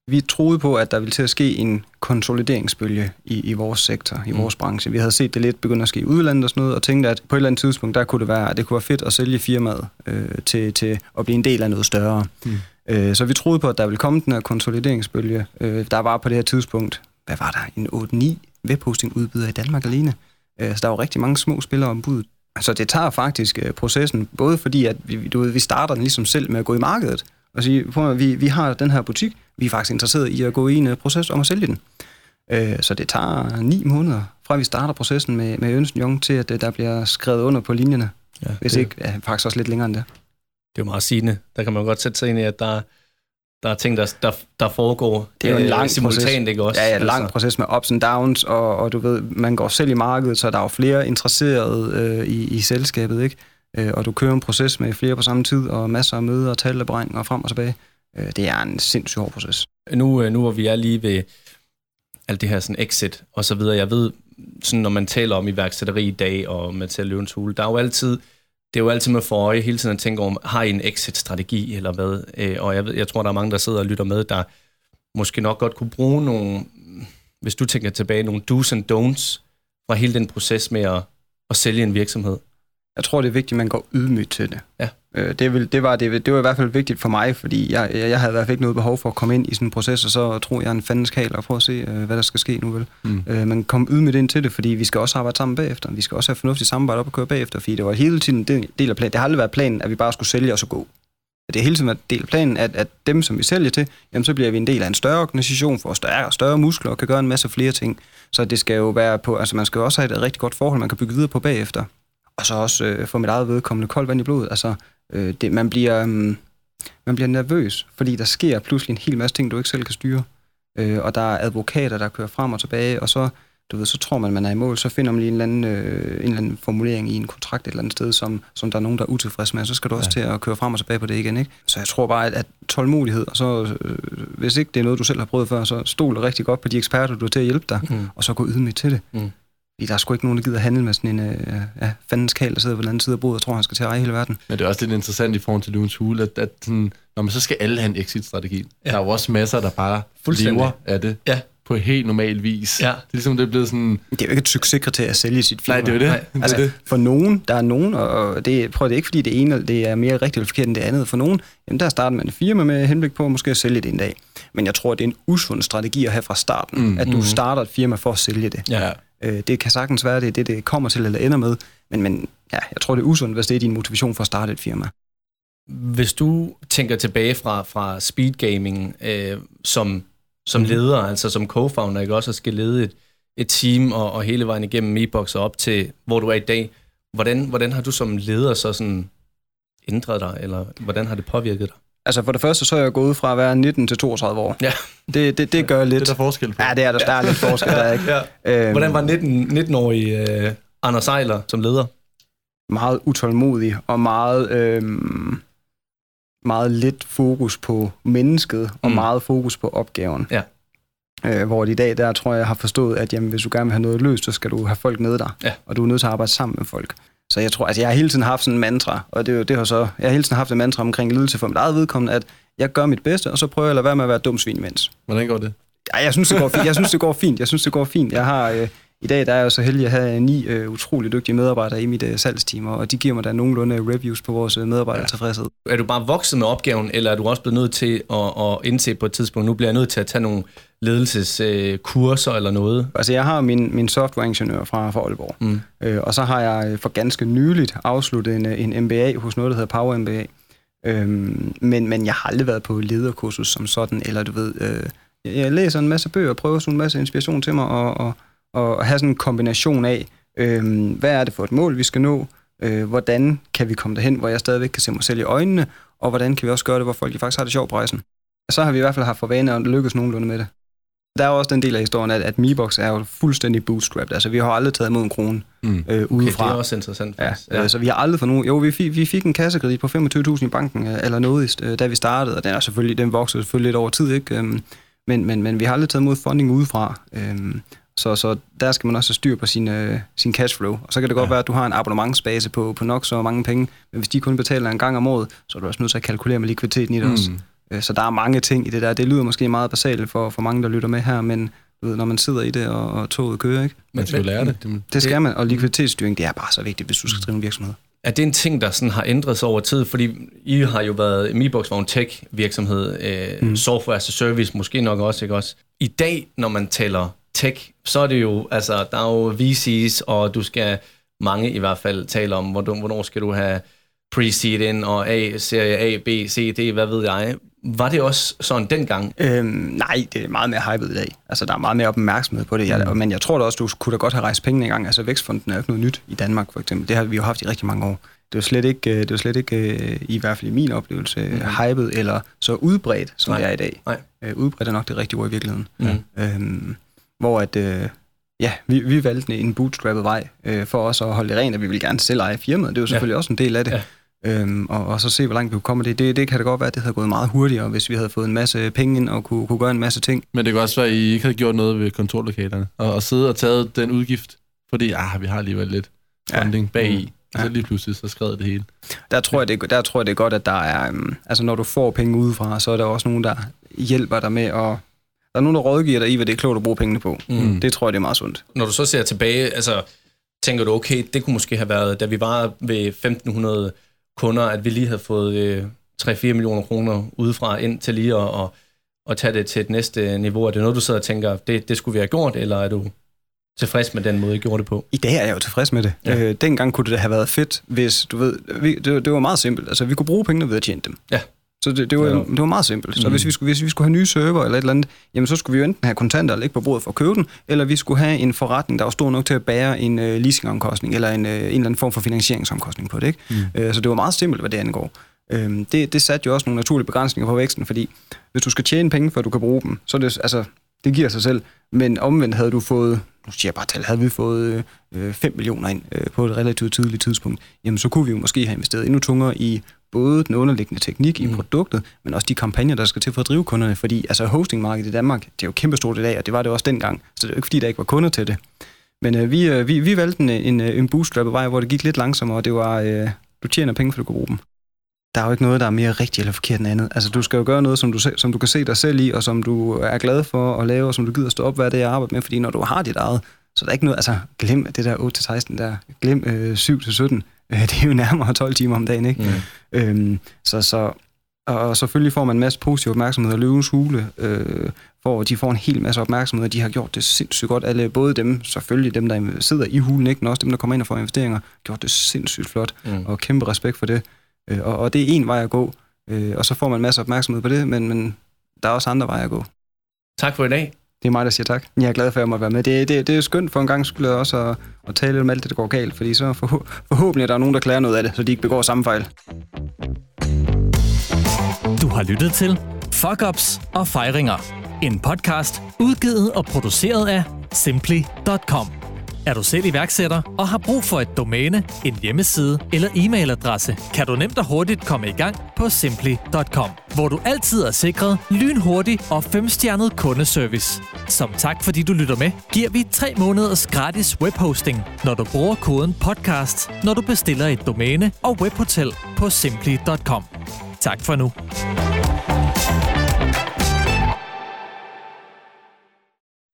Speaker 4: Vi troede på, at der ville til at ske en konsolideringsbølge i, i vores sektor, i
Speaker 2: Mm.
Speaker 4: vores branche. Vi havde set det lidt begynde at ske i udlandet og sådan noget, og tænkte, at på et eller andet tidspunkt, der kunne det være, at det kunne være fedt at sælge firmaet øh, til, til at blive en del af noget større.
Speaker 3: Mm.
Speaker 4: Øh, så vi troede på, at der ville komme den her konsolideringsbølge. Øh, der var på det her tidspunkt, hvad var der, en 8-9 webhosting-udbydere i Danmark alene. Øh, så der var rigtig mange små spillere om budet. Så det tager faktisk øh, processen, både fordi, at vi, du ved, vi starter den ligesom selv med at gå i markedet, og sige, prøv at, vi, vi har den her butik, vi er faktisk interesseret i at gå i en øh, proces om at sælge den. Øh, så det tager ni måneder, fra vi starter processen med, med Ernst Young, til at der bliver skrevet under på linjerne.
Speaker 2: Ja,
Speaker 4: Hvis
Speaker 2: det,
Speaker 4: ikke, ja, faktisk også lidt længere end det.
Speaker 2: det er jo meget sigende. Der kan man jo godt sætte sig ind i, at der, der er ting, der, der, der foregår
Speaker 4: Det er jo en
Speaker 2: øh,
Speaker 4: lang
Speaker 2: simultant,
Speaker 4: proces.
Speaker 2: ikke også? Altså,
Speaker 4: Ja, ja, en lang proces med ups and downs, og, og du ved, man går selv i markedet, så der er jo flere interesserede øh, i, i selskabet, ikke? Øh, og du kører en proces med flere på samme tid, og masser af møder og talleberegninger frem og tilbage. Øh, det er en sindssygt hård proces.
Speaker 2: nu, øh, nu hvor vi er lige ved alt det her sådan exit og så videre, jeg ved, sådan, når man taler om iværksætteri i dag og med til løvens hule, der er jo altid, det er jo altid med for øje hele tiden at tænke om, har I en exit-strategi eller hvad? Øh, og jeg, ved, jeg tror, der er mange, der sidder og lytter med, der måske nok godt kunne bruge nogle, hvis du tænker tilbage, nogle do's and don'ts fra hele den proces med at, at sælge en virksomhed.
Speaker 4: Jeg tror, det er vigtigt, at man går ydmygt til det.
Speaker 2: Ja.
Speaker 4: Øh, det, vil, det, var, det, det var i hvert fald vigtigt for mig, fordi jeg, jeg, jeg havde i hvert fald ikke noget behov for at komme ind i sådan en proces, og så tror jeg er en fandens kal og prøve at se, øh, hvad der skal ske nu vel.
Speaker 3: Mm.
Speaker 4: Øh, men kom ydmygt ind til det, fordi vi skal også arbejde sammen bagefter. Vi skal også have fornuftigt samarbejde op og køre bagefter, fordi det var hele tiden en del af planen. Det har aldrig været planen, at vi bare skulle sælge og så gå. Det har hele tiden været en del af planen, at, at dem, som vi sælger til, jamen, så bliver vi en del af en større organisation, får større, større muskler og kan gøre en masse flere ting. Så det skal jo være på, altså man skal jo også have et rigtig godt forhold, man kan bygge videre på bagefter. Og så også øh, for mit eget vedkommende koldt vand i blodet. Altså, øh, det, man, bliver, øh, man bliver nervøs, fordi der sker pludselig en hel masse ting, du ikke selv kan styre. Øh, og der er advokater, der kører frem og tilbage, og så, du ved, så tror man, man er i mål, så finder man lige en eller anden, øh, en eller anden formulering i en kontrakt et eller andet sted, som, som der er nogen, der er utilfredse med, og så skal du også ja. til at køre frem og tilbage på det igen. Ikke? Så jeg tror bare, at, at tålmodighed, og så øh, hvis ikke det er noget, du selv har prøvet før, så stol rigtig godt på de eksperter, du er til at hjælpe dig,
Speaker 2: Mm.
Speaker 4: og så gå ydmygt til det.
Speaker 2: Mm.
Speaker 4: Fordi der er sgu ikke nogen, der gider handle med sådan en øh, ja, fandens kal, der sidder på den anden side af bordet og tror, han skal til at eje hele verden.
Speaker 3: Men det er også lidt interessant i forhold til løvens hule, at, at sådan, når man så skal alle have en exit-strategi. Ja. Der er jo også masser, der bare lever af det
Speaker 2: Ja.
Speaker 3: på helt normal vis.
Speaker 2: Ja.
Speaker 3: Det er ligesom, det er blevet sådan...
Speaker 4: Det er jo ikke et succeskriterie at sælge sit firma.
Speaker 3: Nej, det er jo det.
Speaker 2: Nej,
Speaker 3: det,
Speaker 4: Altså,
Speaker 3: er det.
Speaker 4: for nogen, der er nogen, og det, prøv, det er ikke fordi det ene det er mere rigtigt eller forkert end det andet. For nogen, jamen der starter man et firma med henblik på at måske at sælge det en dag. Men jeg tror, det er en usund strategi at have fra starten,
Speaker 3: Mm.
Speaker 4: mm. at du
Speaker 2: Mhm.
Speaker 4: starter et firma for at sælge det.
Speaker 2: Ja.
Speaker 4: Øh, det kan sagtens være, det er det, det kommer til eller ender med. Men, men ja, jeg tror, det er usundt, hvis det er din motivation for at starte et firma.
Speaker 2: Hvis du tænker tilbage fra, fra speed gaming øh, som, som leder, altså som co-founder, ikke også, og skal lede et, et team og, og hele vejen igennem e-box og op til, hvor du er i dag, hvordan, hvordan har du som leder så sådan ændret dig, eller hvordan har det påvirket dig?
Speaker 4: Altså for det første, så er jeg gået fra at være 19 til 32 år.
Speaker 2: Ja.
Speaker 4: Det, det, det gør lidt.
Speaker 3: Det er der forskel på.
Speaker 4: Ja, det er der, der er lidt forskel der, ikke?
Speaker 2: ja.
Speaker 4: Øhm,
Speaker 2: Hvordan var 19, 19-årig øh, Anders Seiler som leder?
Speaker 4: meget utålmodig og meget, øhm, meget lidt fokus på mennesket og
Speaker 2: Mm.
Speaker 4: meget fokus på opgaven.
Speaker 2: Ja.
Speaker 4: Øh, hvor i dag, der tror jeg, jeg har forstået, at jamen, hvis du gerne vil have noget løst, så skal du have folk med dig.
Speaker 2: Ja.
Speaker 4: Og du er nødt til at arbejde sammen med folk. Så jeg tror, altså jeg har hele tiden haft sådan en mantra, og det, er jo- det har så, jeg har hele tiden haft en mantra omkring ledelse for mit eget vedkommende, at jeg gør mit bedste, og så prøver jeg at lade være med at være et dumt svin imens.
Speaker 3: Hvordan går det?
Speaker 4: Ja, jeg synes, det går fint. Jeg synes, det går fint. Jeg synes, det går fint. Jeg har, øh, I dag der er jeg så heldig at have ni øh, utrolig dygtige medarbejdere i mit øh, salgsteam, og de giver mig da nogenlunde reviews på vores øh, medarbejdertilfredshed.
Speaker 2: Er du bare vokset med opgaven, eller er du også blevet nødt til at, at indse på et tidspunkt, nu bliver jeg nødt til at tage nogle ledelseskurser eller noget?
Speaker 4: Altså, jeg har min, min softwareingeniør fra, fra Aalborg,
Speaker 2: Mm.
Speaker 4: øh, og så har jeg øh, for ganske nyligt afsluttet en, øh, en MBA hos noget, der hedder Power MBA. Øhm, men, men jeg har aldrig været på lederkursus som sådan, eller du ved, øh, jeg- jeg læser en masse bøger og prøver sådan en masse inspiration til mig, og, og, og have sådan en kombination af, øh, hvad er det for et mål, vi skal nå, øh, hvordan kan vi komme derhen, hvor jeg stadigvæk kan se mig selv i øjnene, og hvordan kan vi også gøre det, hvor folk faktisk har det sjovt på rejsen. Så har vi i hvert fald haft for vane at lykkes nogenlunde med det. Der er også den del af historien, at, at Mebox er jo fuldstændig bootstrapped. Altså, vi har aldrig taget imod en krone
Speaker 3: Mm.
Speaker 4: øh,
Speaker 2: Okay,
Speaker 4: udefra.
Speaker 2: det er også interessant
Speaker 4: Ja,
Speaker 2: faktisk.
Speaker 4: ja. Så vi har aldrig fået nogen... Jo, vi fik, vi fik en kassekredit på 25.000 i banken, øh, eller noget, øh, da vi startede, og den, er selvfølgelig, den voksede selvfølgelig lidt over tid, ikke? Øhm, Men, men, men vi har aldrig taget imod funding udefra. Øhm, Så, så der skal man også have styr på sin, øh, sin cashflow. Og så kan det godt
Speaker 3: Ja.
Speaker 4: være, at du har en abonnementsbase på, på nok så mange penge, men hvis de kun betaler en gang om året, så er du også nødt til at kalkulere med likviditeten i det mm. også. Øh, Så der er mange ting i det der. Det lyder måske meget basalt for, for mange, der lytter med her, men du ved, når man sidder i det, og, og toget kører, ikke?
Speaker 3: Man skal jo lære det. det.
Speaker 4: Det skal man, og likviditetsstyring, det er bare så vigtigt, hvis du skal drive en virksomhed.
Speaker 2: Er det en ting, der sådan har ændret sig over tid? Fordi I har jo været, Mibox var en tech-virksomhed, øh, mm. software as a service måske nok også, ikke også? I dag, når man taler tech, så er det jo, altså, der er jo VC's, og du skal, mange i hvert fald, tale om, hvornår, skal du have pre-seed ind, og A, serie A, B, C, D, hvad ved jeg. Var det også sådan dengang?
Speaker 4: Øhm, nej, det er meget mere hypet i dag. Altså, der er meget mere opmærksomhed på det. Jeg, mm. Men jeg tror da også, du kunne da godt have rejst pengene i gang. Altså, Vækstfonden er jo ikke noget nyt i Danmark, for eksempel. Det har vi jo haft i rigtig mange år. Det er jo slet ikke, øh, det er jo slet ikke øh, i hvert fald i min oplevelse, mm. hypet eller så udbredt, som
Speaker 2: Nej.
Speaker 4: det er i dag.
Speaker 2: Nej.
Speaker 4: Øh, udbredt er nok det rigtige ord i virkeligheden.
Speaker 2: Mm.
Speaker 4: Øhm, hvor at, øh, ja, vi, vi valgte en bootstrappet vej øh, for os at holde det rent, at vi vil gerne selv eje firmaet. Det er jo selvfølgelig ja. også en del af det.
Speaker 2: Ja.
Speaker 4: Øhm, og, og så se, hvor langt vi kunne komme det. det. Det kan da godt være, at det havde gået meget hurtigere, hvis vi havde fået en masse penge ind og kunne, kunne gøre en masse ting.
Speaker 3: Men det kan også være, at I ikke havde gjort noget ved kontorlokalerne. Og, og sidde og taget den udgift, fordi ah, vi har alligevel lidt funding ja. bag i. Så
Speaker 4: Ja.
Speaker 3: lige pludselig, så skred det hele.
Speaker 4: Der tror, jeg, det, der tror jeg, det er godt, at der er... Um, altså, når du får penge udefra, så er der også nogen, der hjælper dig med at... Der er nogen, der rådgiver dig i, hvad det er klogt at bruge pengene på.
Speaker 2: Mm.
Speaker 4: Det tror jeg, det er meget sundt.
Speaker 2: Når du så ser tilbage, altså, tænker du, okay, det kunne måske have været, da vi var ved 1500 kunder, at vi lige havde fået øh, 3-4 millioner kroner udefra ind til lige at, at, at tage det til et næste niveau. Er det noget, du sidder og tænker, det, det skulle vi have gjort, eller er du tilfreds med den måde, I gjorde det på?
Speaker 4: I dag er jeg jo tilfreds med det.
Speaker 2: Ja.
Speaker 4: Øh, dengang kunne det have været fedt, hvis, du ved... Vi, det, det var meget simpelt. Altså, vi kunne bruge pengene ved at tjene dem.
Speaker 2: Ja.
Speaker 4: Så det, det, var,
Speaker 2: Ja.
Speaker 4: det var meget simpelt. Så
Speaker 2: Mm.
Speaker 4: hvis, vi skulle, hvis vi skulle have nye server eller et eller andet, jamen så skulle vi jo enten have kontanter og lægge på bordet for at købe den, eller vi skulle have en forretning, der var stor nok til at bære en øh, leasingomkostning, eller en, øh, en eller anden form for finansieringsomkostning på det. Ikke? Mm. Øh, så det var meget simpelt, hvad det angår. Øhm, det, det satte jo også nogle naturlige begrænsninger på væksten, fordi hvis du skal tjene penge, før du kan bruge dem, så er det, altså, det giver sig selv. Men omvendt havde du fået, nu siger jeg bare tal, havde vi fået øh, 5 millioner ind øh, på et relativt tidligt tidspunkt, jamen så kunne vi jo måske have investeret endnu tungere i både den underliggende teknik i
Speaker 2: Mm.
Speaker 4: produktet, men også de kampagner, der skal til for at drive kunderne, fordi altså hostingmarkedet i Danmark, det er jo kæmpestort i dag, og det var det også dengang, så det er jo ikke fordi, der ikke var kunder til det. Men øh, vi, øh, vi, vi valgte en, en, øh, en bootstrappet vej, hvor det gik lidt langsommere, og det var, øh, du tjener penge, for du kan bruge dem. Der er jo ikke noget, der er mere rigtigt eller forkert end andet. Altså, du skal jo gøre noget, som du, som du kan se dig selv i, og som du er glad for at lave, og som du gider stå op hver dag og arbejde med, fordi når du har dit eget, så der er ikke noget, altså glem det der 8-16 der, glem øh, 7-17, øh, det er jo nærmere 12 timer om dagen, ikke?
Speaker 2: Mm.
Speaker 4: Øhm, så, så, og selvfølgelig får man en masse positiv opmærksomhed, og løvens hule, øh, får, de får en hel masse opmærksomhed, og de har gjort det sindssygt godt. Alle, både dem, selvfølgelig dem, der sidder i hulen, ikke, men også dem, der kommer ind og får investeringer, gjort det sindssygt flot,
Speaker 2: Mm.
Speaker 4: og kæmpe respekt for det. Øh, og, og det er en vej at gå, øh, og så får man en masse opmærksomhed på det, men, men der er også andre veje at gå.
Speaker 2: Tak for i dag.
Speaker 4: Det er mig, der siger tak. Jeg er glad for, at jeg måtte være med. Det, det, det er skønt for en gang skulle også at, at tale lidt om alt det, der går galt, fordi så forhå- forhåbentlig er der nogen, der klarer noget af det, så de ikke begår samme fejl.
Speaker 1: Du har lyttet til Fuck Ups og Fejringer. En podcast udgivet og produceret af Simply.com. Er du selv iværksætter og har brug for et domæne, en hjemmeside eller e-mailadresse, kan du nemt og hurtigt komme i gang på Simply.com, hvor du altid er sikret lynhurtig og femstjernet kundeservice. Som tak fordi du lytter med, giver vi 3 måneders gratis webhosting, når du bruger koden podcast, når du bestiller et domæne og webhotel på Simply.com. Tak for nu.